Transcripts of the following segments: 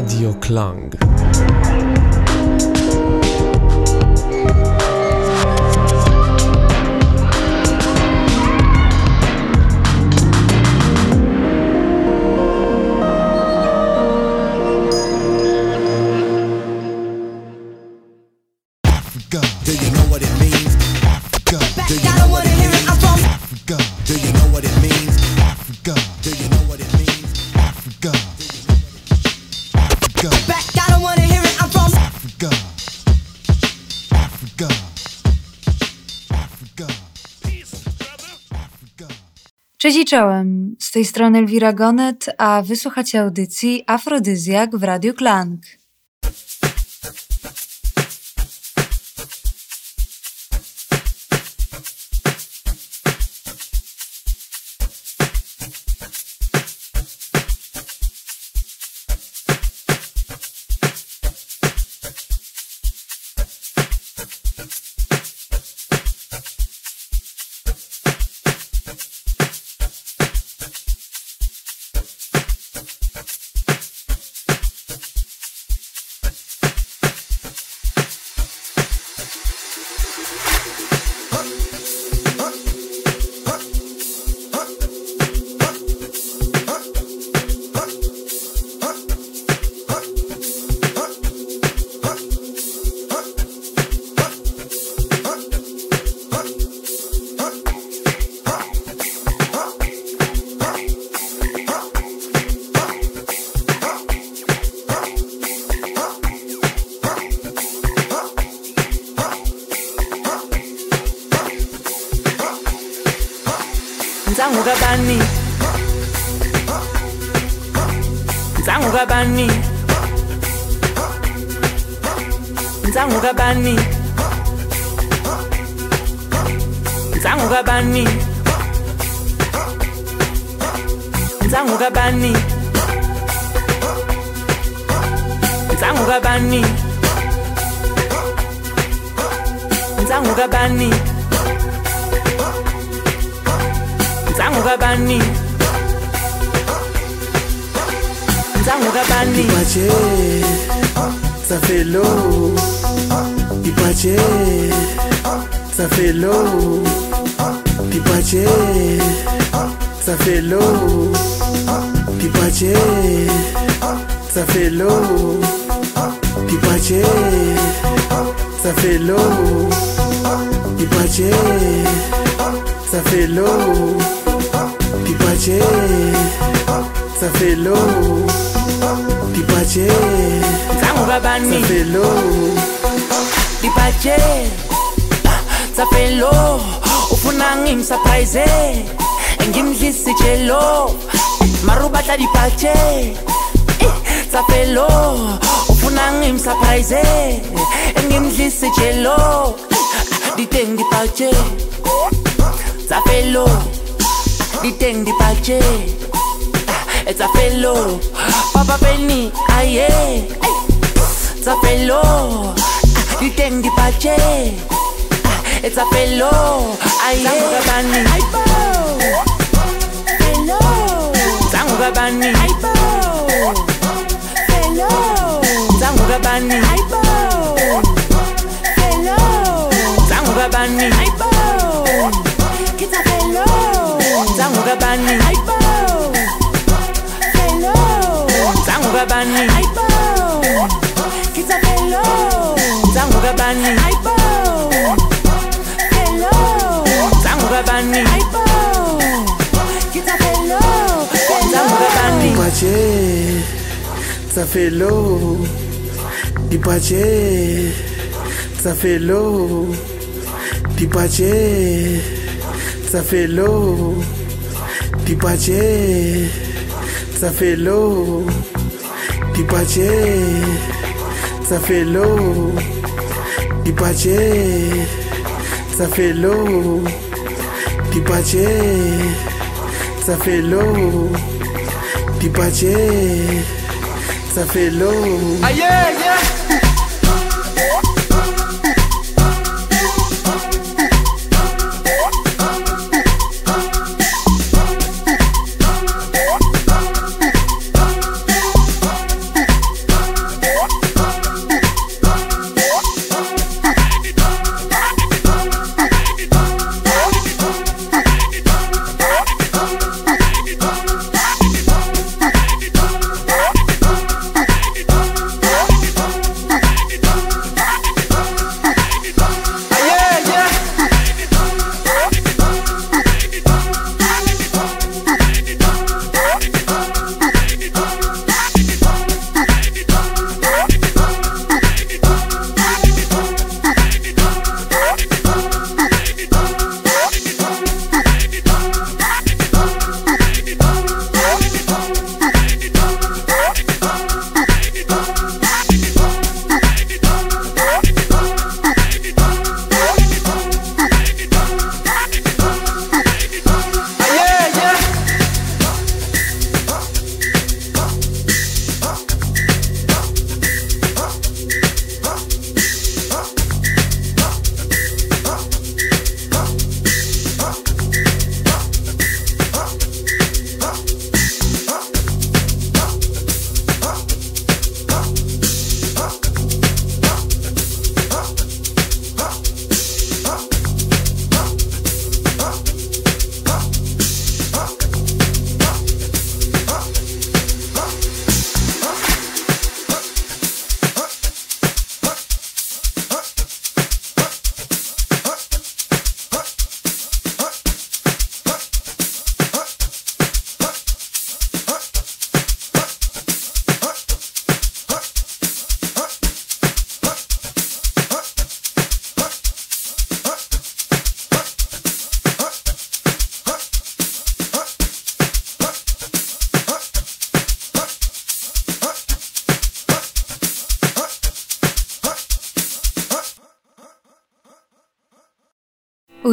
Radio Klang. Czołem, z tej strony Elvira Gonet, a wysłuchacie audycji Afrodyzjak w Radiu Klang. Zangu bani Zangu bani Zangu bani Zangu bani Zangu kabani Zangu kabani Ipache. Safelo. Ipache. Safelo. Ipache. Safelo. Ipache. Safelo. Ipache. Safelo. Ipache. Ça Dipache, ça fait l'eau. Dipache, ça fait l'eau. Dipache, ça fait l'eau. Dipache, Nzangu ça kabani fait l'eau. Dipache Safelo Ufuna ngimsurprise Ngimdlisi chelo Marubata dipache Safelo Ufuna ngimsurprise Ngimdlisi chelo Diteng dipache the thing, the pache. It's a fellow. Papa Penny, aye. It's a fellow. The thing, the pache. It's a fellow. Aye. Sanguga bani. Hello. Sanguga bani. Hello. Sanguga bani. Hello. Sanguga bani. Tanguka bani Aibo Kitapelo pelo. bani. Aibo Hello. Tanguka bani. Aibo Kitapelo Tanguka bani. Dipache Tafelo Dipache Tafelo Dipache Tafelo Dipache Tafelo, Tafelo. Di pache, sa zafelo. lo Di pache, sa fe Di pache, sa fe Di pache, sa fe Aye.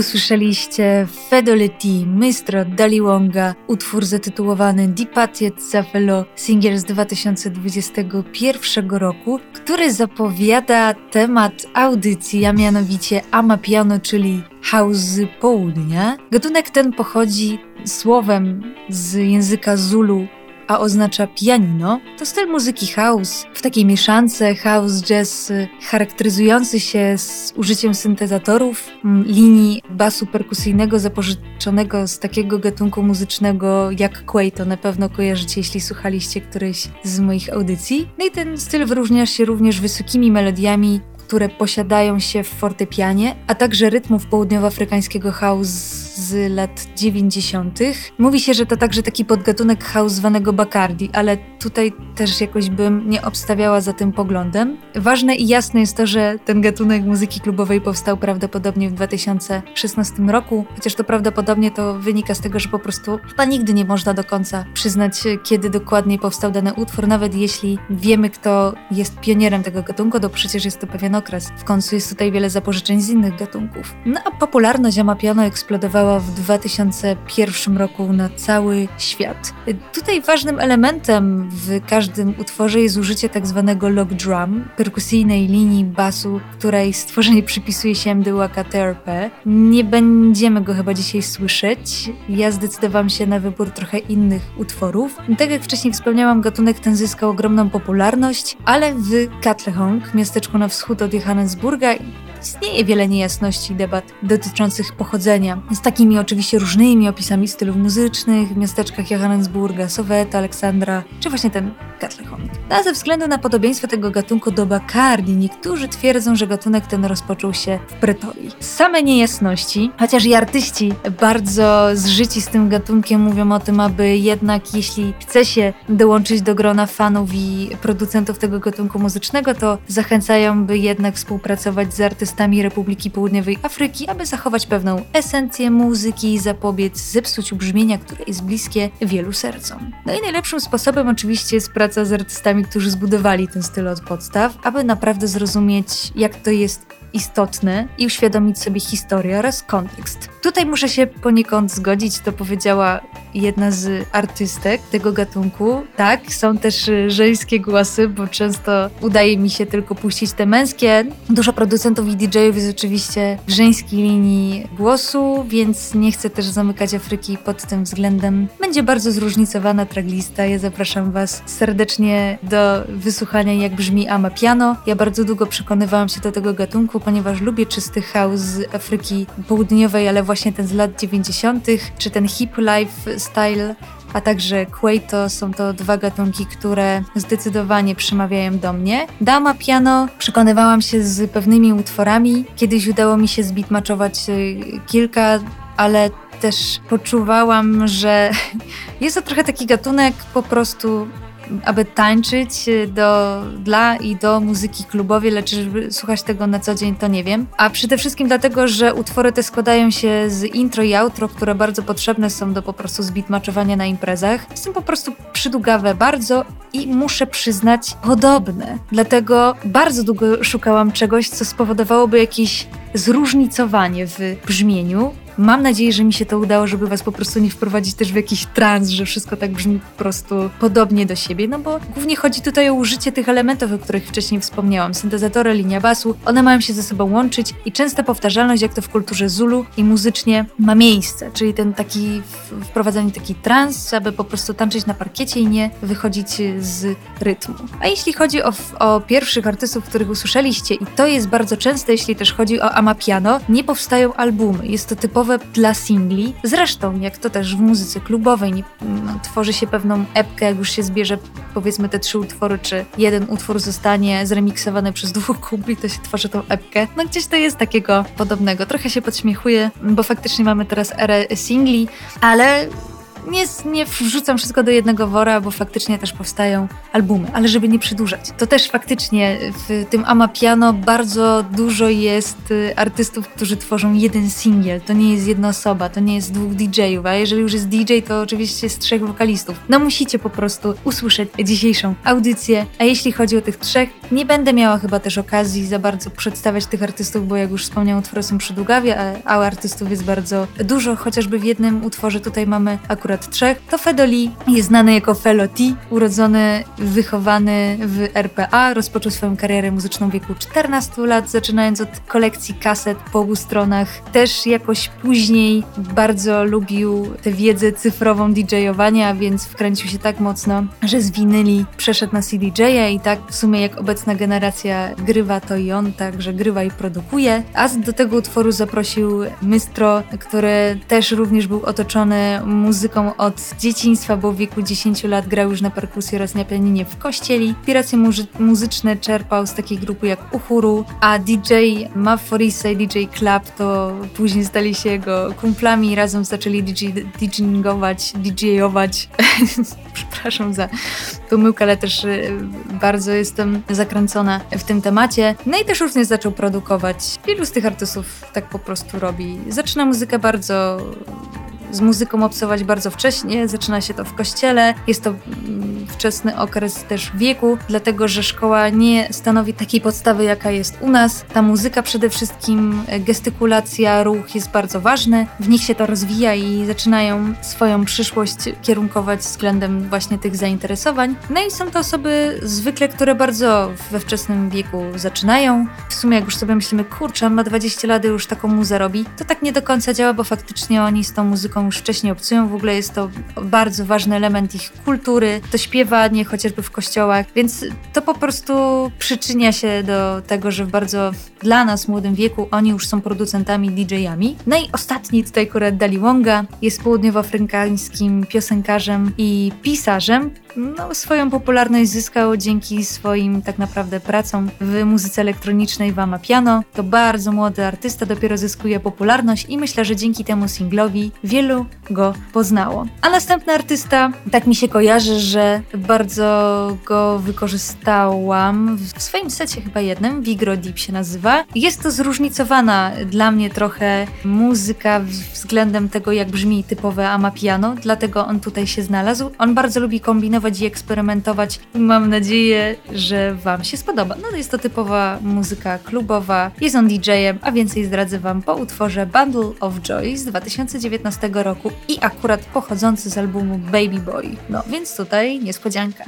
Usłyszeliście Fedoleti, Mystro Daliwonga, utwór zatytułowany Dipatiet Zafelo, singiel z 2021 roku, który zapowiada temat audycji, a mianowicie Amapiano, czyli house południa. Gatunek ten pochodzi słowem z języka Zulu a oznacza pianino, to styl muzyki house, w takiej mieszance house jazz charakteryzujący się z użyciem syntezatorów, linii basu perkusyjnego zapożyczonego z takiego gatunku muzycznego jak Quay, to na pewno kojarzycie, jeśli słuchaliście którejś z moich audycji. No i ten styl wyróżnia się również wysokimi melodiami, które posiadają się w fortepianie, a także rytmów południowoafrykańskiego house z lat 90. Mówi się, że to także taki podgatunek house zwanego Bacardi, ale tutaj też jakoś bym nie obstawiała za tym poglądem. Ważne i jasne jest to, że ten gatunek muzyki klubowej powstał prawdopodobnie w 2016 roku, chociaż to prawdopodobnie to wynika z tego, że po prostu chyba nigdy nie można do końca przyznać, kiedy dokładnie powstał dany utwór, nawet jeśli wiemy, kto jest pionierem tego gatunku, to przecież jest to pewien okres. W końcu jest tutaj wiele zapożyczeń z innych gatunków. No a popularność Amapiano eksplodowała w 2001 roku na cały świat. Tutaj ważnym elementem w każdym utworze jest użycie tak zwanego log drum, perkusyjnej linii basu, której stworzenie przypisuje się Mdyłaka TRP. Nie będziemy go chyba dzisiaj słyszeć. Ja zdecydowałam się na wybór trochę innych utworów. Tak jak wcześniej wspomniałam, gatunek ten zyskał ogromną popularność, ale w Katlehong, miasteczku na wschód od Johannesburga, istnieje wiele niejasności i debat dotyczących pochodzenia. Z takimi oczywiście różnymi opisami stylów muzycznych w miasteczkach Johannesburga, Soweta, Aleksandra, czy właśnie ten Katlehong. A ze względu na podobieństwo tego gatunku do Bacardi, niektórzy twierdzą, że gatunek ten rozpoczął się w Pretorii. Same niejasności, chociaż i artyści bardzo zżyci z tym gatunkiem mówią o tym, aby jednak jeśli chce się dołączyć do grona fanów i producentów tego gatunku muzycznego, to zachęcają, by jednak współpracować z artystami Republiki Południowej Afryki, aby zachować pewną esencję muzyki i zapobiec zepsuciu brzmienia, które jest bliskie wielu sercom. No i najlepszym sposobem oczywiście jest praca z artystami, którzy zbudowali ten styl od podstaw, aby naprawdę zrozumieć, jak to jest istotne i uświadomić sobie historię oraz kontekst. Tutaj muszę się poniekąd zgodzić, to powiedziała jedna z artystek tego gatunku. Tak, są też y, żeńskie głosy, bo często udaje mi się tylko puścić te męskie. Dużo producentów i DJ-ów jest oczywiście w żeńskiej linii głosu, więc nie chcę też zamykać Afryki pod tym względem. Będzie bardzo zróżnicowana tracklista. Ja zapraszam Was serdecznie do wysłuchania, jak brzmi Ama Piano. Ja bardzo długo przekonywałam się do tego gatunku, ponieważ lubię czysty house z Afryki Południowej, ale właśnie ten z lat 90., czy ten hip life style, a także Quaito są to dwa gatunki, które zdecydowanie przemawiają do mnie. Dama piano przekonywałam się z pewnymi utworami. Kiedyś udało mi się zbitmaczować y, kilka, ale też poczuwałam, że jest to trochę taki gatunek po prostu aby tańczyć do, dla i do muzyki klubowej, lecz żeby słuchać tego na co dzień, to nie wiem. A przede wszystkim dlatego, że utwory te składają się z intro i outro, które bardzo potrzebne są do po prostu zbitmaczowania na imprezach. Są po prostu przydługawe bardzo i muszę przyznać podobne. Dlatego bardzo długo szukałam czegoś, co spowodowałoby jakieś zróżnicowanie w brzmieniu, Mam nadzieję, że mi się to udało, żeby was po prostu nie wprowadzić też w jakiś trans, że wszystko tak brzmi po prostu podobnie do siebie, no bo głównie chodzi tutaj o użycie tych elementów, o których wcześniej wspomniałam. Syntezatory, linia basu, one mają się ze sobą łączyć i częsta powtarzalność, jak to w kulturze Zulu i muzycznie ma miejsce, czyli ten taki wprowadzanie taki trans, aby po prostu tańczyć na parkiecie i nie wychodzić z rytmu. A jeśli chodzi o, o pierwszych artystów, których usłyszeliście i to jest bardzo częste, jeśli też chodzi o Amapiano, nie powstają albumy. Jest to typowe dla singli. Zresztą, jak to też w muzyce klubowej, nie, no, tworzy się pewną epkę, jak już się zbierze powiedzmy te trzy utwory, czy jeden utwór zostanie zremiksowany przez dwóch kumpli, to się tworzy tą epkę. No gdzieś to jest takiego podobnego. Trochę się podśmiechuję, bo faktycznie mamy teraz erę singli, ale nie, nie wrzucam wszystko do jednego wora, bo faktycznie też powstają albumy, ale żeby nie przedłużać. To też faktycznie w tym Amapiano bardzo dużo jest y, artystów, którzy tworzą jeden singiel. To nie jest jedna osoba, to nie jest dwóch DJ-ów, a jeżeli już jest DJ, to oczywiście jest trzech wokalistów. No musicie po prostu usłyszeć dzisiejszą audycję, a jeśli chodzi o tych trzech, Nie będę miała chyba też okazji za bardzo przedstawiać tych artystów, bo jak już wspomniałam, utwory są przydługawie, a, a artystów jest bardzo dużo, chociażby w jednym utworze tutaj mamy akurat trzech. To Fedoli jest znany jako Felo T, urodzony, wychowany w RPA, rozpoczął swoją karierę muzyczną w wieku 14 lat, zaczynając od kolekcji kaset po obu stronach. Też jakoś później bardzo lubił tę wiedzę cyfrową DJ-owania, więc wkręcił się tak mocno, że z winyli przeszedł na CDJ-a i tak w sumie jak obecna generacja grywa to i on, także grywa i produkuje. A do tego utworu zaprosił Mystro, który też również był otoczony muzyką od dzieciństwa, bo w wieku 10 lat grał już na perkusji oraz na pianinie w kościeli. Inspiracje muzyczne czerpał z takiej grupy jak Uhuru, a DJ Maforisa i DJ Club to później stali się jego kumplami i razem zaczęli DJ, DJingować, DJ-ować. Przepraszam za pomyłkę, ale też y, bardzo jestem zakręcona w tym temacie. No i też również zaczął produkować. Wielu z tych artystów tak po prostu robi. Zaczyna muzykę bardzo z muzyką obcować bardzo wcześnie, zaczyna się to w kościele, jest to mm, wczesny okres też wieku, dlatego że szkoła nie stanowi takiej podstawy, jaka jest u nas. Ta muzyka przede wszystkim, gestykulacja, ruch jest bardzo ważny, w nich się to rozwija i zaczynają swoją przyszłość kierunkować względem właśnie tych zainteresowań. No i są to osoby zwykle, które bardzo we wczesnym wieku zaczynają. W sumie jak już sobie myślimy, kurczę, ma 20 lat już taką muzę robi, to tak nie do końca działa, bo faktycznie oni z tą muzyką już wcześniej obcują. W ogóle jest to bardzo ważny element ich kultury, to śpiewanie chociażby w kościołach, więc to po prostu przyczynia się do tego, że w bardzo dla nas młodym wieku oni już są producentami, DJ-ami. No i ostatni tutaj akurat Dali Wonga jest południowoafrykańskim piosenkarzem i pisarzem. No, swoją popularność zyskał dzięki swoim tak naprawdę pracom w muzyce elektronicznej w Amapiano. To bardzo młody artysta, dopiero zyskuje popularność i myślę, że dzięki temu singlowi wielu go poznało. A następny artysta, tak mi się kojarzy, że bardzo go wykorzystałam w swoim secie chyba jednym, Vigro Deep się nazywa. Jest to zróżnicowana dla mnie trochę muzyka względem tego, jak brzmi typowe Amapiano, dlatego on tutaj się znalazł. On bardzo lubi kombinować i eksperymentować. Mam nadzieję, że Wam się spodoba. No jest to typowa muzyka klubowa, jest on DJ-em, a więcej zdradzę Wam po utworze Bundle of Joy z 2019 roku i akurat pochodzący z albumu Baby Boy. No więc tutaj niespodzianka.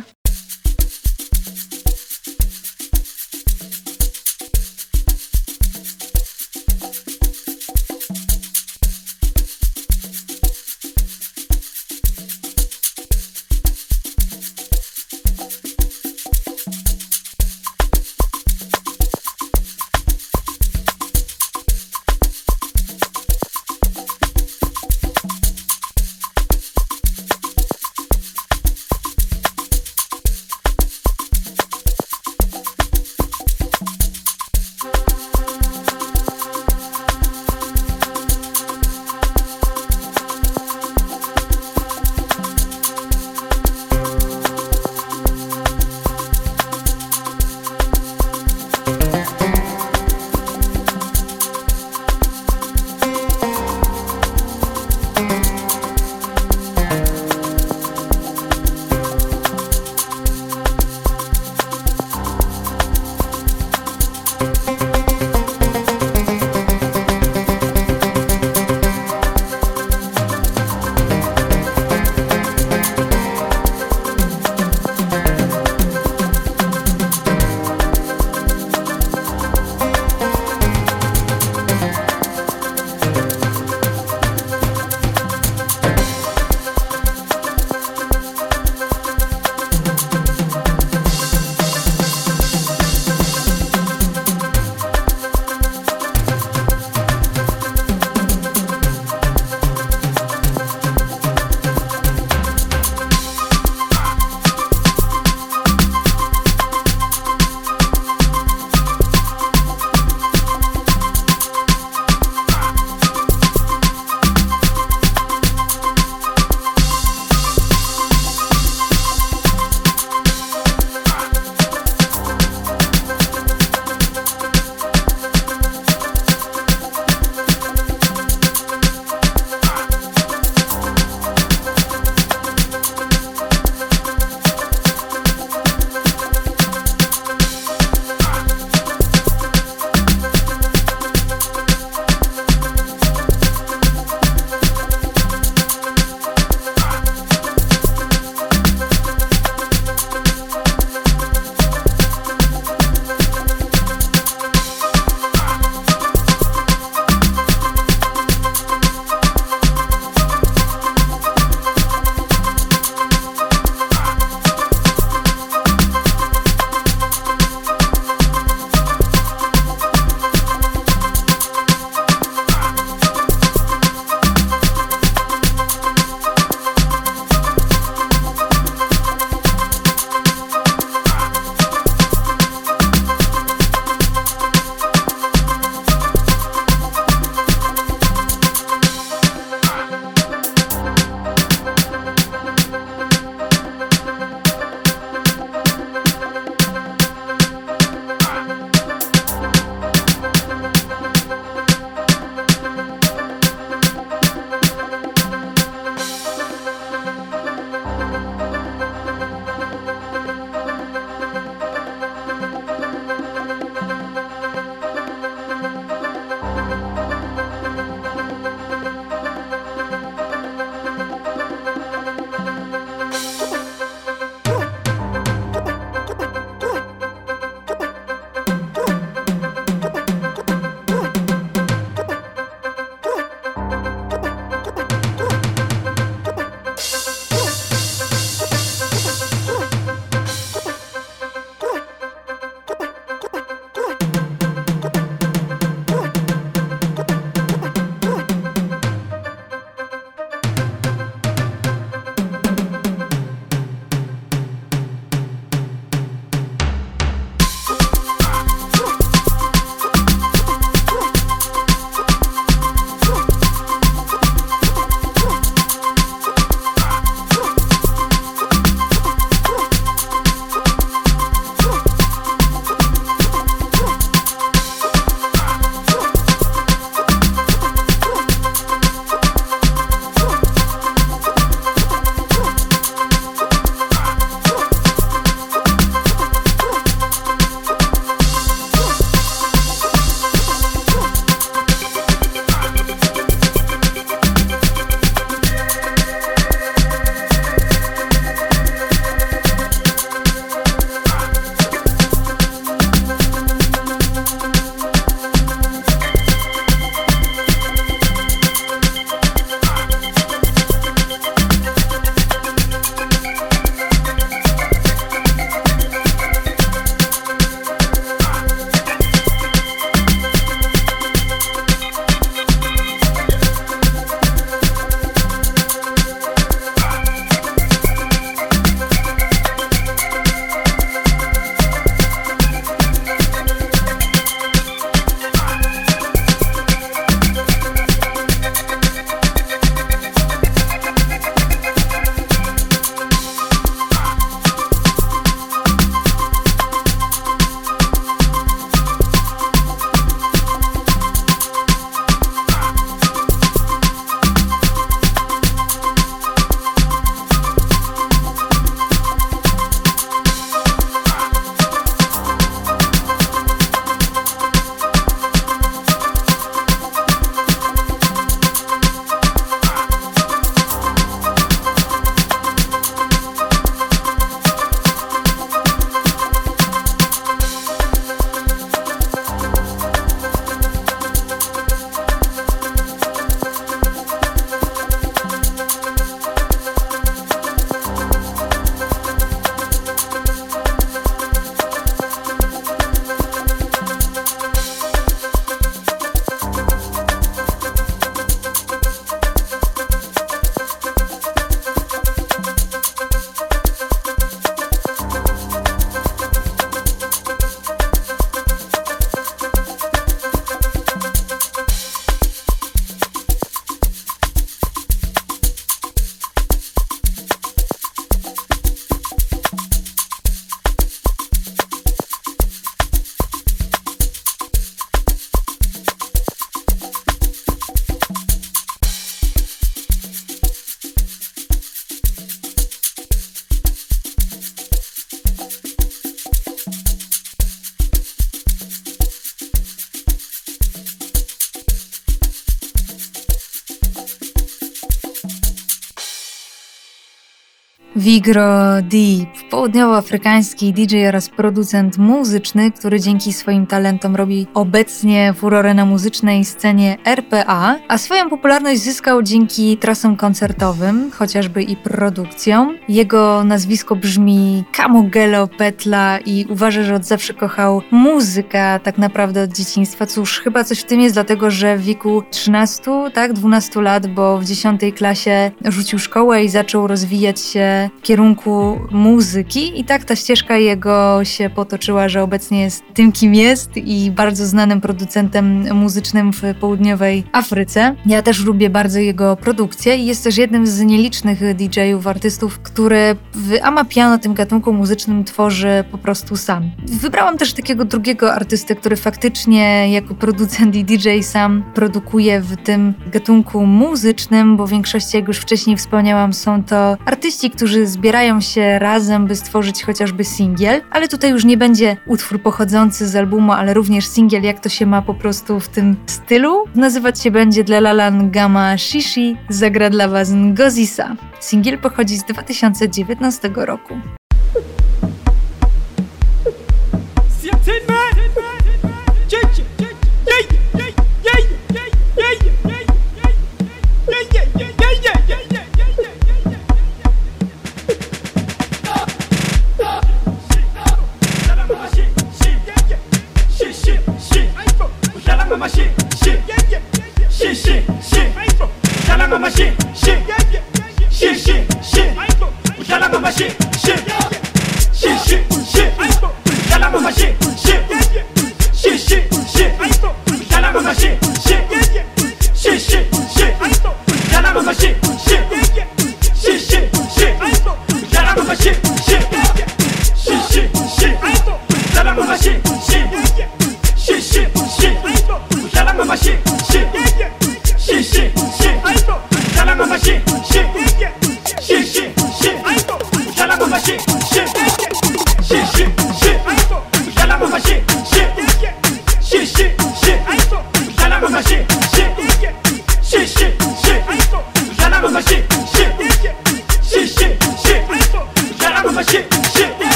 Vigro Deep, południowoafrykański DJ oraz producent muzyczny, który dzięki swoim talentom robi obecnie furorę na muzycznej scenie RPA, a swoją popularność zyskał dzięki trasom koncertowym, chociażby i produkcjom. Jego nazwisko brzmi Kamugelo Petla i uważa, że od zawsze kochał muzykę, tak naprawdę od dzieciństwa. Cóż, chyba coś w tym jest, dlatego że w wieku 13, tak, 12 lat, bo w 10 klasie rzucił szkołę i zaczął rozwijać się kierunku muzyki i tak ta ścieżka jego się potoczyła, że obecnie jest tym, kim jest i bardzo znanym producentem muzycznym w południowej Afryce. Ja też lubię bardzo jego produkcję i jest też jednym z nielicznych DJ-ów, artystów, który w Amapiano, tym gatunku muzycznym, tworzy po prostu sam. Wybrałam też takiego drugiego artystę, który faktycznie jako producent i DJ sam produkuje w tym gatunku muzycznym, bo w większości, jak już wcześniej wspomniałam, są to artyści, którzy zbierają się razem, by stworzyć chociażby singiel, ale tutaj już nie będzie utwór pochodzący z albumu, ale również singiel, jak to się ma po prostu w tym stylu. Nazywać się będzie dla Lalan Gama Shishi, zagra dla Was Ngozisa. Singiel pochodzi z 2019 roku.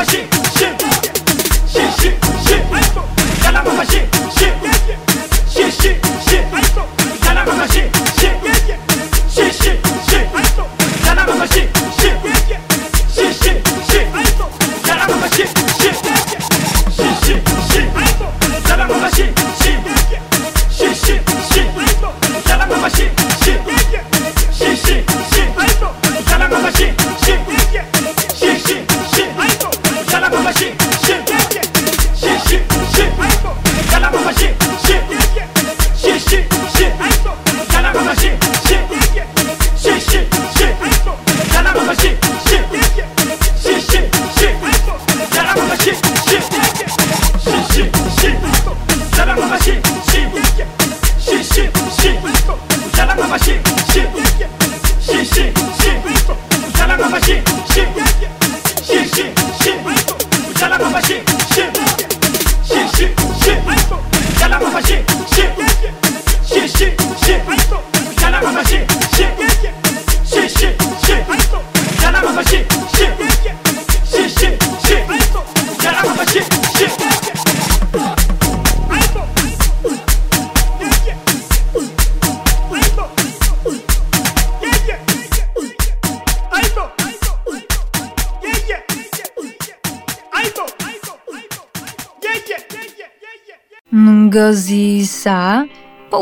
Mas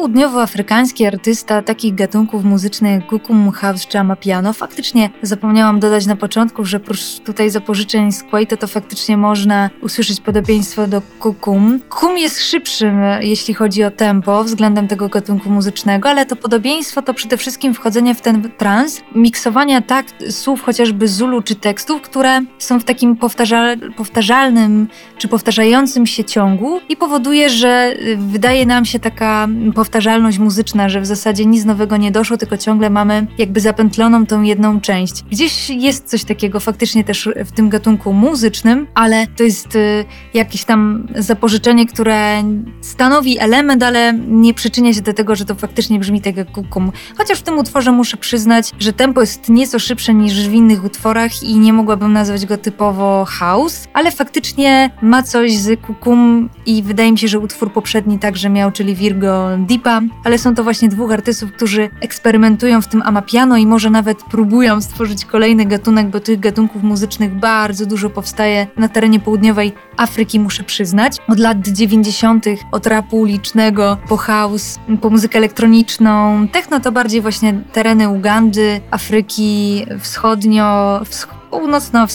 południowoafrykański artysta takich gatunków muzycznych jak kukum, house czy amapiano. Faktycznie zapomniałam dodać na początku, że prócz tutaj zapożyczeń z Kwaito to faktycznie można usłyszeć podobieństwo do kukum. Kum jest szybszym, jeśli chodzi o tempo względem tego gatunku muzycznego, ale to podobieństwo to przede wszystkim wchodzenie w ten trans, miksowania tak słów chociażby Zulu czy tekstów, które są w takim powtarzal powtarzalnym czy powtarzającym się ciągu i powoduje, że y, wydaje nam się taka powtarzalność muzyczna, że w zasadzie nic nowego nie doszło, tylko ciągle mamy jakby zapętloną tą jedną część. Gdzieś jest coś takiego faktycznie też w tym gatunku muzycznym, ale to jest y, jakieś tam zapożyczenie, które stanowi element, ale nie przyczynia się do tego, że to faktycznie brzmi tak jak kukum. Chociaż w tym utworze muszę przyznać, że tempo jest nieco szybsze niż w innych utworach i nie mogłabym nazwać go typowo house, ale faktycznie ma coś z kukum i wydaje mi się, że utwór poprzedni także miał, czyli Virgo Ale są to właśnie dwóch artystów, którzy eksperymentują w tym amapiano i może nawet próbują stworzyć kolejny gatunek, bo tych gatunków muzycznych bardzo dużo powstaje na terenie południowej Afryki, muszę przyznać. Od lat 90., od rapu ulicznego, po house, po muzykę elektroniczną. Techno to bardziej właśnie tereny Ugandy, Afryki Wschodnio, wschodnio północno,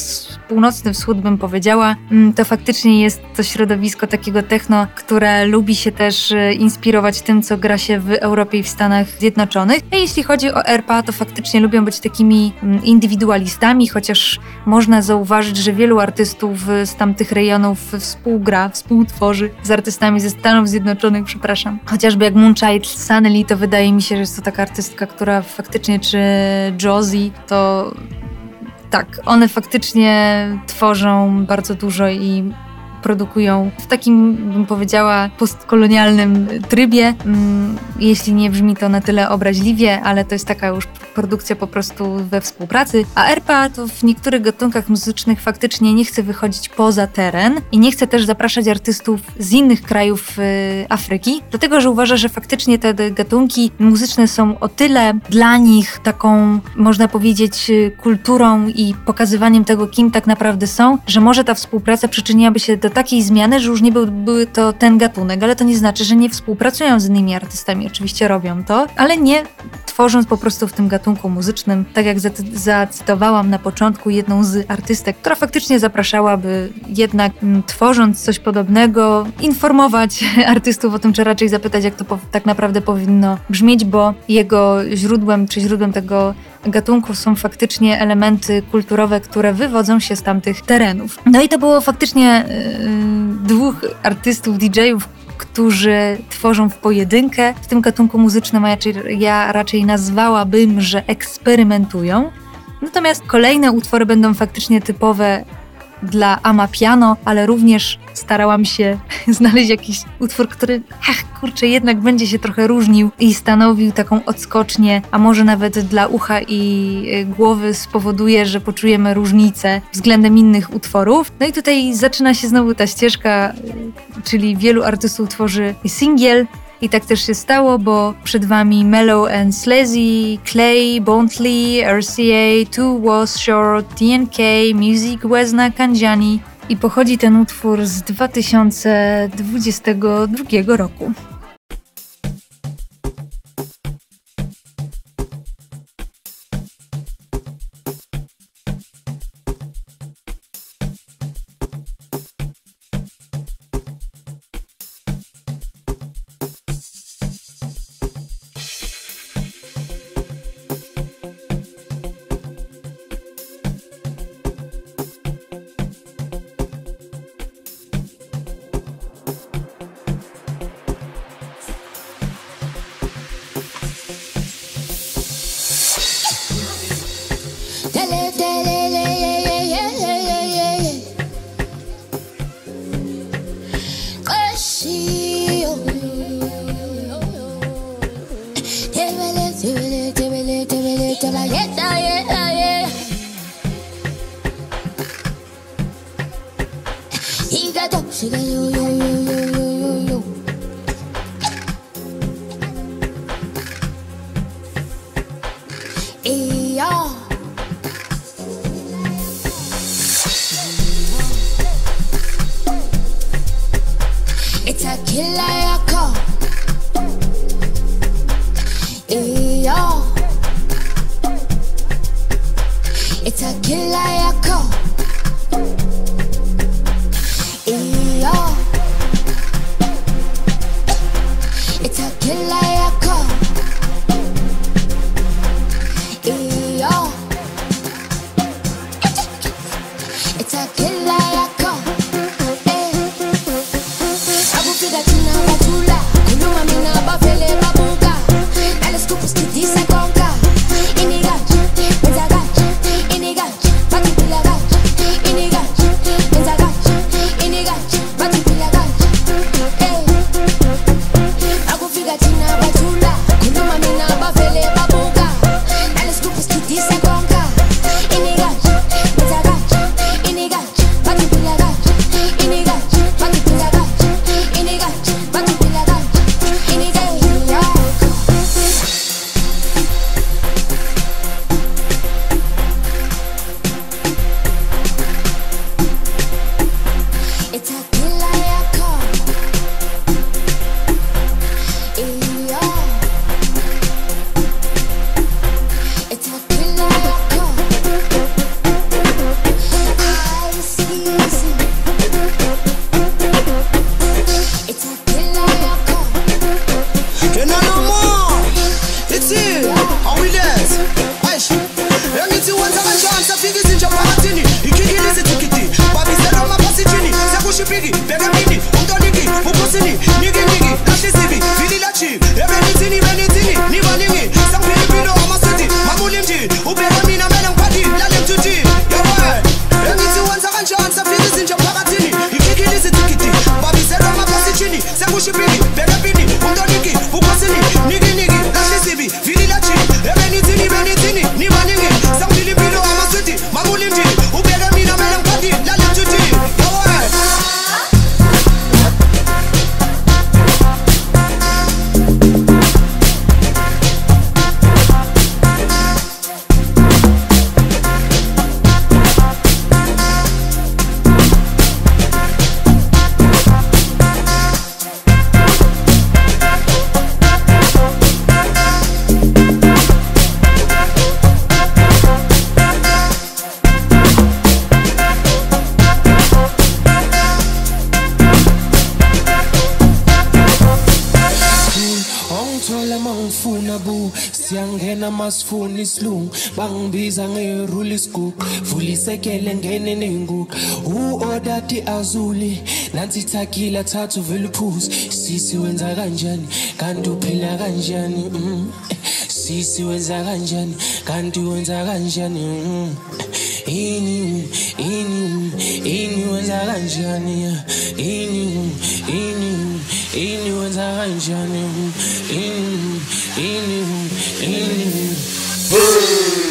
północny wschód bym powiedziała, mm, to faktycznie jest to środowisko takiego techno, które lubi się też e, inspirować tym, co gra się w Europie i w Stanach Zjednoczonych. A jeśli chodzi o RPA, to faktycznie lubią być takimi mm, indywidualistami, chociaż można zauważyć, że wielu artystów z tamtych rejonów współgra, współtworzy z artystami ze Stanów Zjednoczonych, przepraszam. Chociażby jak Moonchild Sunny, to wydaje mi się, że jest to taka artystka, która faktycznie, czy Josie, to tak, one faktycznie tworzą bardzo dużo i produkują w takim, bym powiedziała, postkolonialnym trybie. Mm, Jeśli nie brzmi to na tyle obraźliwie, ale to jest taka już produkcja po prostu we współpracy. A RPA to w niektórych gatunkach muzycznych faktycznie nie chce wychodzić poza teren i nie chce też zapraszać artystów z innych krajów y, Afryki, dlatego że uważa, że faktycznie te te gatunki muzyczne są o tyle dla nich taką, można powiedzieć, y, kulturą i pokazywaniem tego, kim tak naprawdę są, że może ta współpraca przyczyniłaby się do takiej zmiany, że już nie był, były to ten gatunek, ale to nie znaczy, że nie współpracują z innymi artystami. Oczywiście robią to, ale nie tworząc po prostu w tym gatunku muzycznym, tak jak zacy- zacytowałam na początku jedną z artystek, która faktycznie zapraszała, by jednak mm, tworząc coś podobnego, informować artystów o tym, czy raczej zapytać, jak to tak naprawdę powinno brzmieć, bo jego źródłem, czy źródłem tego gatunku są faktycznie elementy kulturowe, które wywodzą się z tamtych terenów. No i to było faktycznie yy, dwóch artystów, DJ-ów, którzy tworzą w pojedynkę. W tym gatunku muzycznym ja raczej nazwałabym, że eksperymentują. Natomiast kolejne utwory będą faktycznie typowe dla ama piano, ale również starałam się znaleźć jakiś utwór, który, ach kurczę, jednak będzie się trochę różnił i stanowił taką odskocznię, a może nawet dla ucha i y, głowy spowoduje, że poczujemy różnicę względem innych utworów. No i tutaj zaczyna się znowu ta ścieżka, y, czyli wielu artystów tworzy singiel, i tak też się stało, bo przed wami Mellow and Sleazy, Clay, Bontley, RCA, Two Was Short, DNK, Music Wesna Kanjani i pochodzi ten utwór z 2022 roku. Uyangithola mangifuna bu siyangena masifuna isilungu bangibiza ngerule isigugu vulisekele ngene nenguqu. U-odati azuli? Nansi ithakile thatha uvele uphuze sisi wenza kanjani? Kanti uphila kanjani? Mm. sisi wenza kanjani? Kanti wenza kanjani? Mm. ini ini ini wenza kanjani? Ini ini. Boom!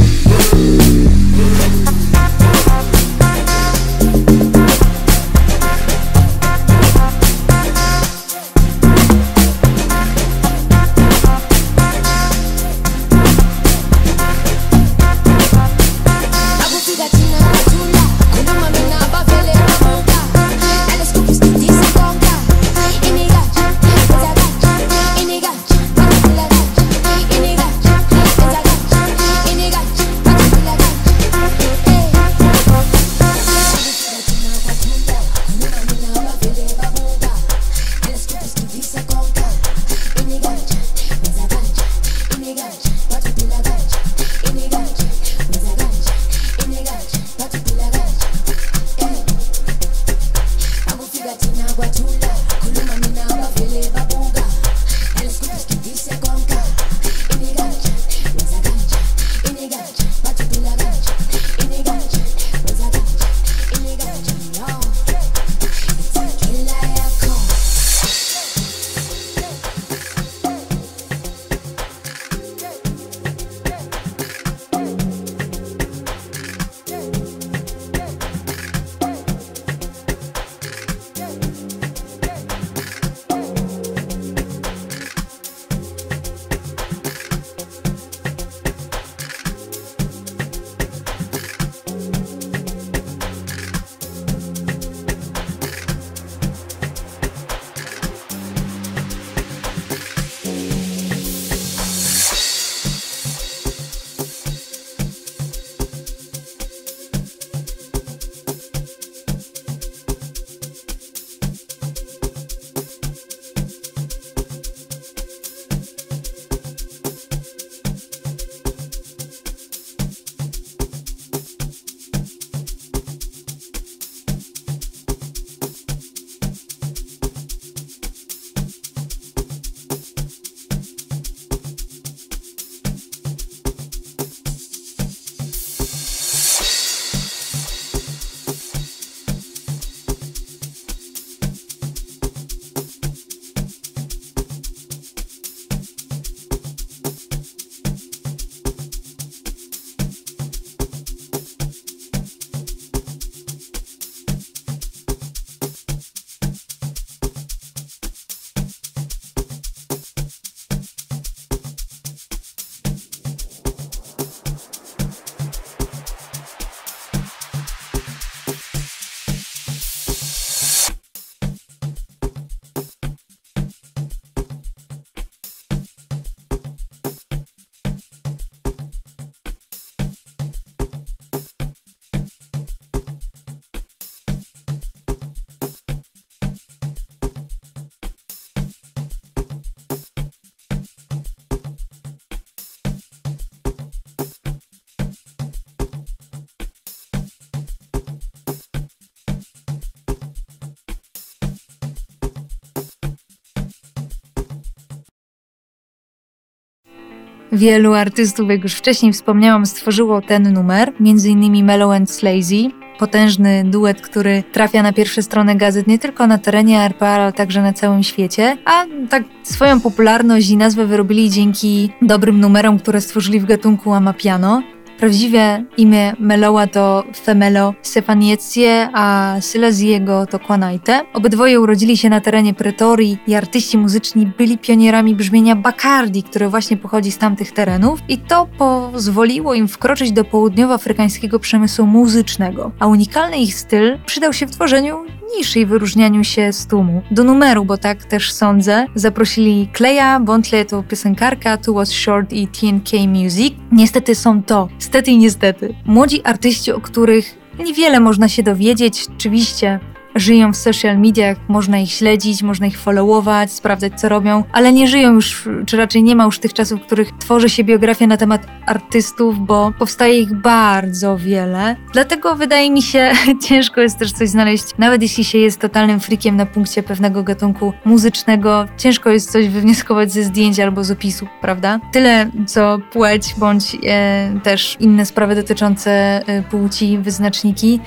Wielu artystów, jak już wcześniej wspomniałam, stworzyło ten numer, m.in. Mellow and Slazy, potężny duet, który trafia na pierwsze strony gazet nie tylko na terenie RPA, ale także na całym świecie. A tak swoją popularność i nazwę wyrobili dzięki dobrym numerom, które stworzyli w gatunku Amapiano. Prawdziwe imię Meloa to Femelo Stefaniecie, a Syleziego to Kwanaite. Obydwoje urodzili się na terenie Pretorii i artyści muzyczni byli pionierami brzmienia Bacardi, które właśnie pochodzi z tamtych terenów i to pozwoliło im wkroczyć do południowoafrykańskiego przemysłu muzycznego, a unikalny ich styl przydał się w tworzeniu niszy i wyróżnianiu się z tłumu. Do numeru, bo tak też sądzę, zaprosili Kleja, Bontle to piosenkarka, Two Was Short i TNK Music. Niestety są to, stety i niestety, młodzi artyści, o których niewiele można się dowiedzieć. Oczywiście żyją w social mediach, można ich śledzić, można ich followować, sprawdzać co robią, ale nie żyją już, czy raczej nie ma już tych czasów, w których tworzy się biografia na temat artystów, bo powstaje ich bardzo wiele. Dlatego wydaje mi się, ciężko jest też coś znaleźć, nawet jeśli się jest totalnym freakiem na punkcie pewnego gatunku muzycznego, ciężko jest coś wywnioskować ze zdjęć albo z opisu, prawda? Tyle co płeć bądź e, też inne sprawy dotyczące e, płci, wyznaczniki.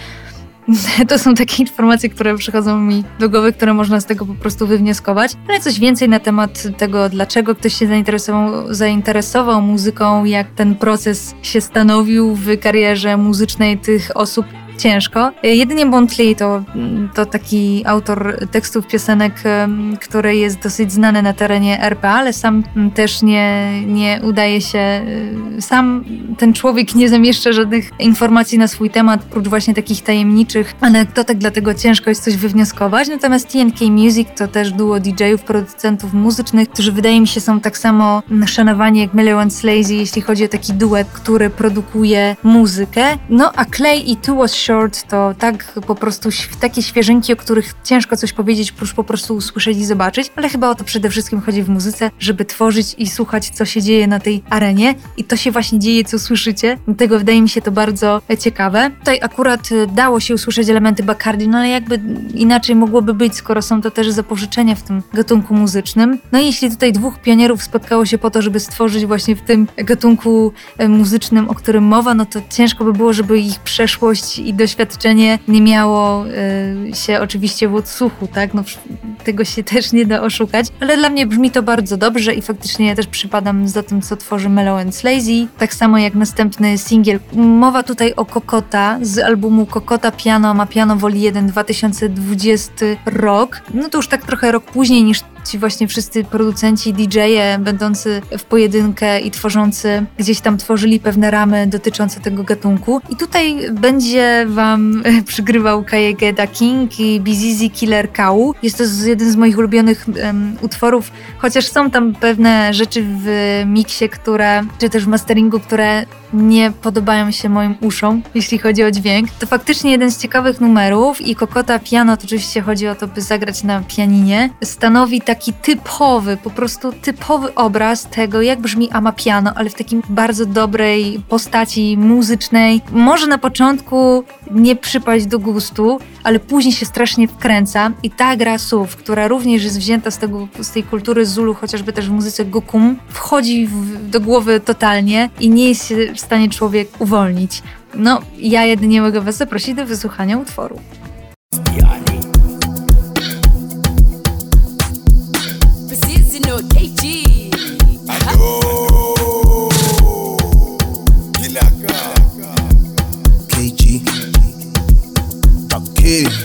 To są takie informacje, które przychodzą mi do głowy, które można z tego po prostu wywnioskować. Ale coś więcej na temat tego, dlaczego ktoś się zainteresował, zainteresował muzyką, jak ten proces się stanowił w karierze muzycznej tych osób, ciężko. Jedynie Bontley to, to taki autor tekstów piosenek, który jest dosyć znany na terenie RPA, ale sam też nie, nie udaje się, y, sam ten człowiek nie zamieszcza żadnych informacji na swój temat, prócz właśnie takich tajemniczych anegdotek, dlatego ciężko jest coś wywnioskować. Natomiast TNK Music to też duo DJ-ów, producentów muzycznych, którzy wydaje mi się są tak samo szanowani jak Mellow and Slazy, jeśli chodzi o taki duet, który produkuje muzykę. No a Clay i Two Was Short to tak po prostu takie świeżynki, o których ciężko coś powiedzieć, prócz po prostu usłyszeć i zobaczyć, ale chyba o to przede wszystkim chodzi w muzyce, żeby tworzyć i słuchać, co się dzieje na tej arenie i to się właśnie dzieje, co słyszycie. Dlatego wydaje mi się to bardzo e, ciekawe. Tutaj akurat e, dało się usłyszeć elementy Bacardi, no ale jakby inaczej mogłoby być, skoro są to też zapożyczenia w tym gatunku muzycznym. No i jeśli tutaj dwóch pionierów spotkało się po to, żeby stworzyć właśnie w tym gatunku e, muzycznym, o którym mowa, no to ciężko by było, żeby ich przeszłość i doświadczenie nie miało e, się oczywiście w odsłuchu, tak? No tego się też nie da oszukać, ale dla mnie brzmi to bardzo dobrze i faktycznie ja też przypadam za tym, co tworzy Mellow and Slazy, tak samo jak następny singiel. Mowa tutaj o Kokota z albumu Kokota Piano, ma Piano Woli 1 2020 rok. No to już tak trochę rok później niż ci właśnie wszyscy producenci, DJ-e będący w pojedynkę i tworzący, gdzieś tam tworzyli pewne ramy dotyczące tego gatunku. I tutaj będzie wam przygrywał Kayegeda King i Bizizi Killer Cow. Jest to jeden z moich ulubionych em, utworów, chociaż są tam pewne rzeczy w miksie, które, czy też w masteringu, które nie podobają się moim uszom, jeśli chodzi o dźwięk. To faktycznie jeden z ciekawych numerów i Kokota Piano, to oczywiście chodzi o to, by zagrać na pianinie, stanowi taki typowy, po prostu typowy obraz tego, jak brzmi Amapiano, ale w takim bardzo dobrej postaci muzycznej. Może na początku nie przypaść do gustu, ale później się strasznie wkręca i ta gra słów, która również jest wzięta z, tego, z tej kultury Zulu, chociażby też w muzyce Gokum, wchodzi w, do głowy totalnie i nie jest się w stanie człowiek uwolnić. No, ja jedynie mogę was zaprosić do wysłuchania utworu. get it.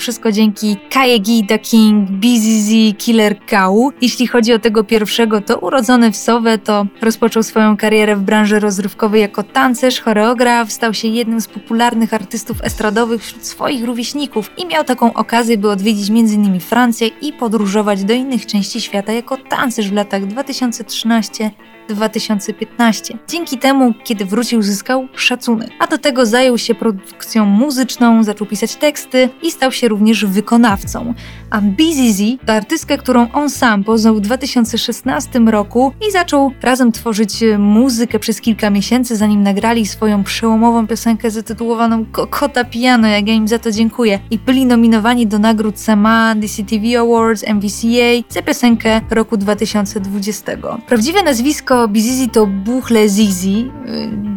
Wszystko dzięki Kayegi The King, BZZ, Killer Cow. Jeśli chodzi o tego pierwszego, to urodzony w Sowe, to rozpoczął swoją karierę w branży rozrywkowej jako tancerz, choreograf, stał się jednym z popularnych artystów estradowych wśród swoich rówieśników i miał taką okazję, by odwiedzić m.in. Francję i podróżować do innych części świata jako tancerz w latach 2013 2015. Dzięki temu, kiedy wrócił, uzyskał szacunek. A do tego zajął się produkcją muzyczną, zaczął pisać teksty i stał się również wykonawcą. A BZZ to artystka, którą on sam poznał w 2016 roku i zaczął razem tworzyć e, muzykę przez kilka miesięcy, zanim nagrali swoją przełomową piosenkę zatytułowaną Kokota Piano, jak ja im za to dziękuję. I byli nominowani do nagród SAMA, DCTV Awards, MVCA za piosenkę roku 2020. Prawdziwe nazwisko BZZ to Buchle Zizi.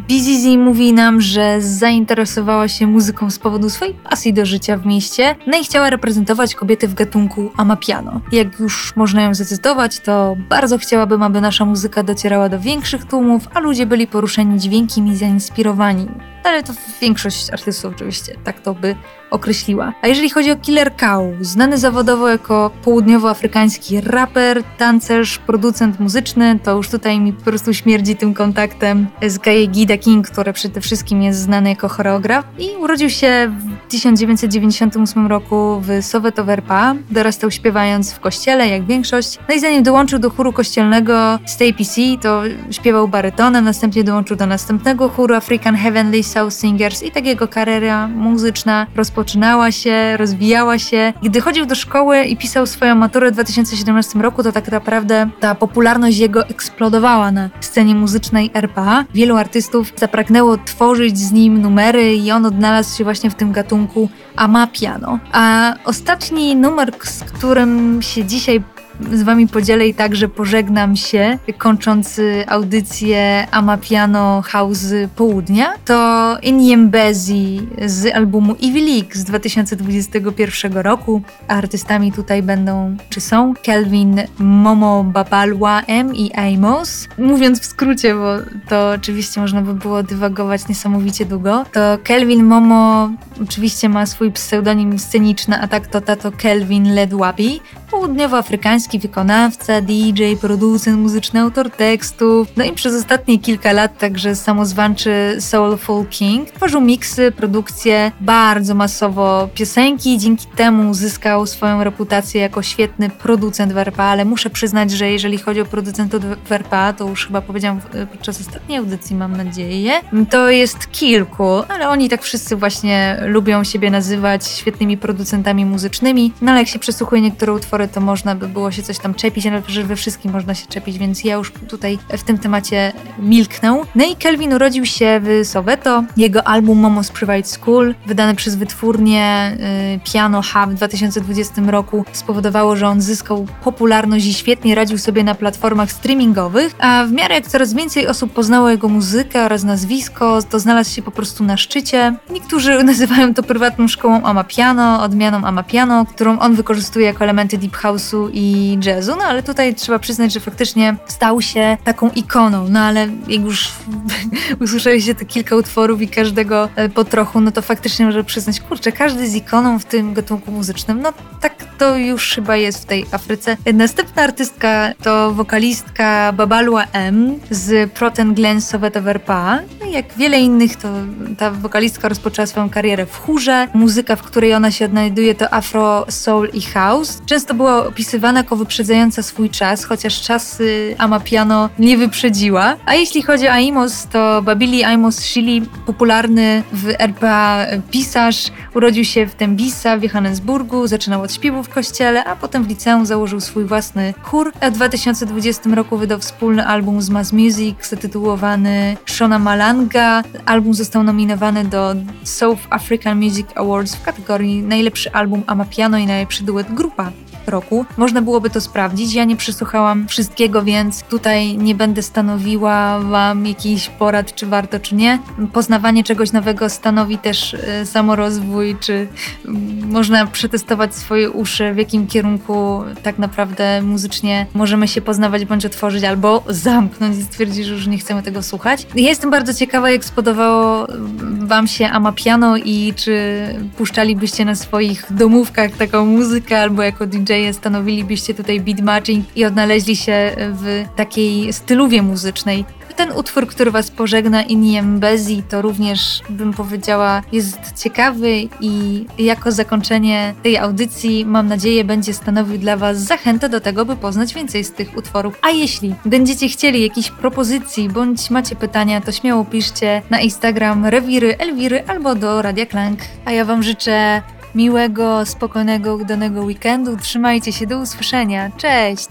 BZZ mówi nam, że zainteresowała się muzyką z powodu swojej pasji do życia w mieście, no i chciała reprezentować kobiety w gatunku amapiano. Jak już można ją zacytować, to bardzo chciałabym, aby nasza muzyka docierała do większych tłumów, a ludzie byli poruszeni dźwiękiem i zainspirowani. Ale to większość artystów oczywiście tak to by określiła. A jeżeli chodzi o Killer Cow, znany zawodowo jako południowoafrykański raper, tancerz, producent muzyczny, to już tutaj mi po prostu śmierdzi tym kontaktem z Gaye Gida King, który przede wszystkim jest znany jako choreograf i urodził się w 1998 roku w Sowetowerpa. Dorastał śpiewając w kościele, jak większość. No i zanim dołączył do chóru kościelnego Stay PC, to śpiewał barytonem, następnie dołączył do następnego chóru African Heavenly Soul Singers i tak jego kariera muzyczna rozpoczynała się, rozwijała się. Gdy chodził do szkoły i pisał swoją maturę w 2017 roku, to tak naprawdę ta popularność jego eksplodowała na scenie muzycznej RPA. Wielu artystów zapragnęło tworzyć z nim numery i on odnalazł się właśnie w tym gatunku amapiano. A ostatni numer, z którym się dzisiaj z wami podzielę i także pożegnam się, kończąc y, audycję Amapiano House Południa, to Inyembezi z albumu Evil League z 2021 roku. Artystami tutaj będą, czy są, Kelvin Momo Babalwa M i Amos. Mówiąc w skrócie, bo to oczywiście można by było dywagować niesamowicie długo, to Kelvin Momo oczywiście ma swój pseudonim sceniczny, a tak to tato Kelvin Ledwabi, południowoafrykański wykonawca, DJ, producent muzyczny, autor tekstów, no i przez ostatnie kilka lat także samozwańczy Soulful King. Tworzył miksy, produkcje, bardzo masowo piosenki, dzięki temu uzyskał swoją reputację jako świetny producent w RPA, ale muszę przyznać, że jeżeli chodzi o producentów w RPA, to już chyba powiedziałam podczas ostatniej audycji, mam nadzieję, to jest kilku, ale oni tak wszyscy właśnie lubią siebie nazywać świetnymi producentami muzycznymi, no ale jak się przesłuchuje niektóre utwory, to można by było się coś tam czepić, ale że we wszystkim można się czepić, więc ja już tutaj w tym temacie milknę. No i Kelvin urodził się w Soweto. Jego album Momo's Private School, wydane przez wytwórnię y, Piano Hub w 2020 roku, spowodowało, że on zyskał popularność i świetnie radził sobie na platformach streamingowych, a w miarę jak coraz więcej osób poznało jego muzykę oraz nazwisko, to znalazł się po prostu na szczycie. Niektórzy nazywają to prywatną szkołą Amapiano, odmianą Amapiano, którą on wykorzystuje jako elementy deep house'u i jazzu, no ale tutaj trzeba przyznać, że faktycznie stał się taką ikoną, no ale jak już usłyszeliście te kilka utworów i każdego e, po trochu, no to faktycznie może przyznać, kurczę, każdy z ikoną w tym gatunku muzycznym, no tak to już chyba jest w tej Afryce. Następna artystka to wokalistka Babalua M z Proten Glen Soweto Verpa. No jak wiele innych, to ta wokalistka rozpoczęła swoją karierę w chórze. Muzyka, w której ona się odnajduje, to afro, soul i house. Często była opisywana wyprzedzająca swój czas, chociaż czasy Amapiano nie wyprzedziła. A jeśli chodzi o Aimos, to Babili Aimos Shili, popularny w RPA pisarz, urodził się w Tembisa w Johannesburgu, zaczynał od śpiewu w kościele, a potem w liceum założył swój własny chór. A w 2020 roku wydał wspólny album z Mass Music zatytułowany Shona Malanga. Album został nominowany do South African Music Awards w kategorii najlepszy album Amapiano i najlepszy duet grupa roku. Można byłoby to sprawdzić. Ja nie przysłuchałam wszystkiego, więc tutaj nie będę stanowiła Wam jakichś porad, czy warto, czy nie. Poznawanie czegoś nowego stanowi też e, samorozwój, czy mm, można przetestować swoje uszy, w jakim kierunku tak naprawdę muzycznie możemy się poznawać bądź otworzyć, albo zamknąć i stwierdzić, że już nie chcemy tego słuchać. Ja jestem bardzo ciekawa, jak spodobało Wam się Amapiano i czy puszczalibyście na swoich domówkach taką muzykę, albo jako DJ stanowilibyście tutaj beat matching i odnaleźli się w takiej styluwie muzycznej. Ten utwór, który Was pożegna, Iniem Bezi, to również, bym powiedziała, jest ciekawy i jako zakończenie tej audycji, mam nadzieję, będzie stanowił dla Was zachętę do tego, by poznać więcej z tych utworów. A jeśli będziecie chcieli jakichś propozycji bądź macie pytania, to śmiało piszcie na Instagram Rewiry Elwiry albo do Radia Klank. A ja Wam życzę miłego, spokojnego, udanego weekendu. Trzymajcie się, do usłyszenia. Cześć!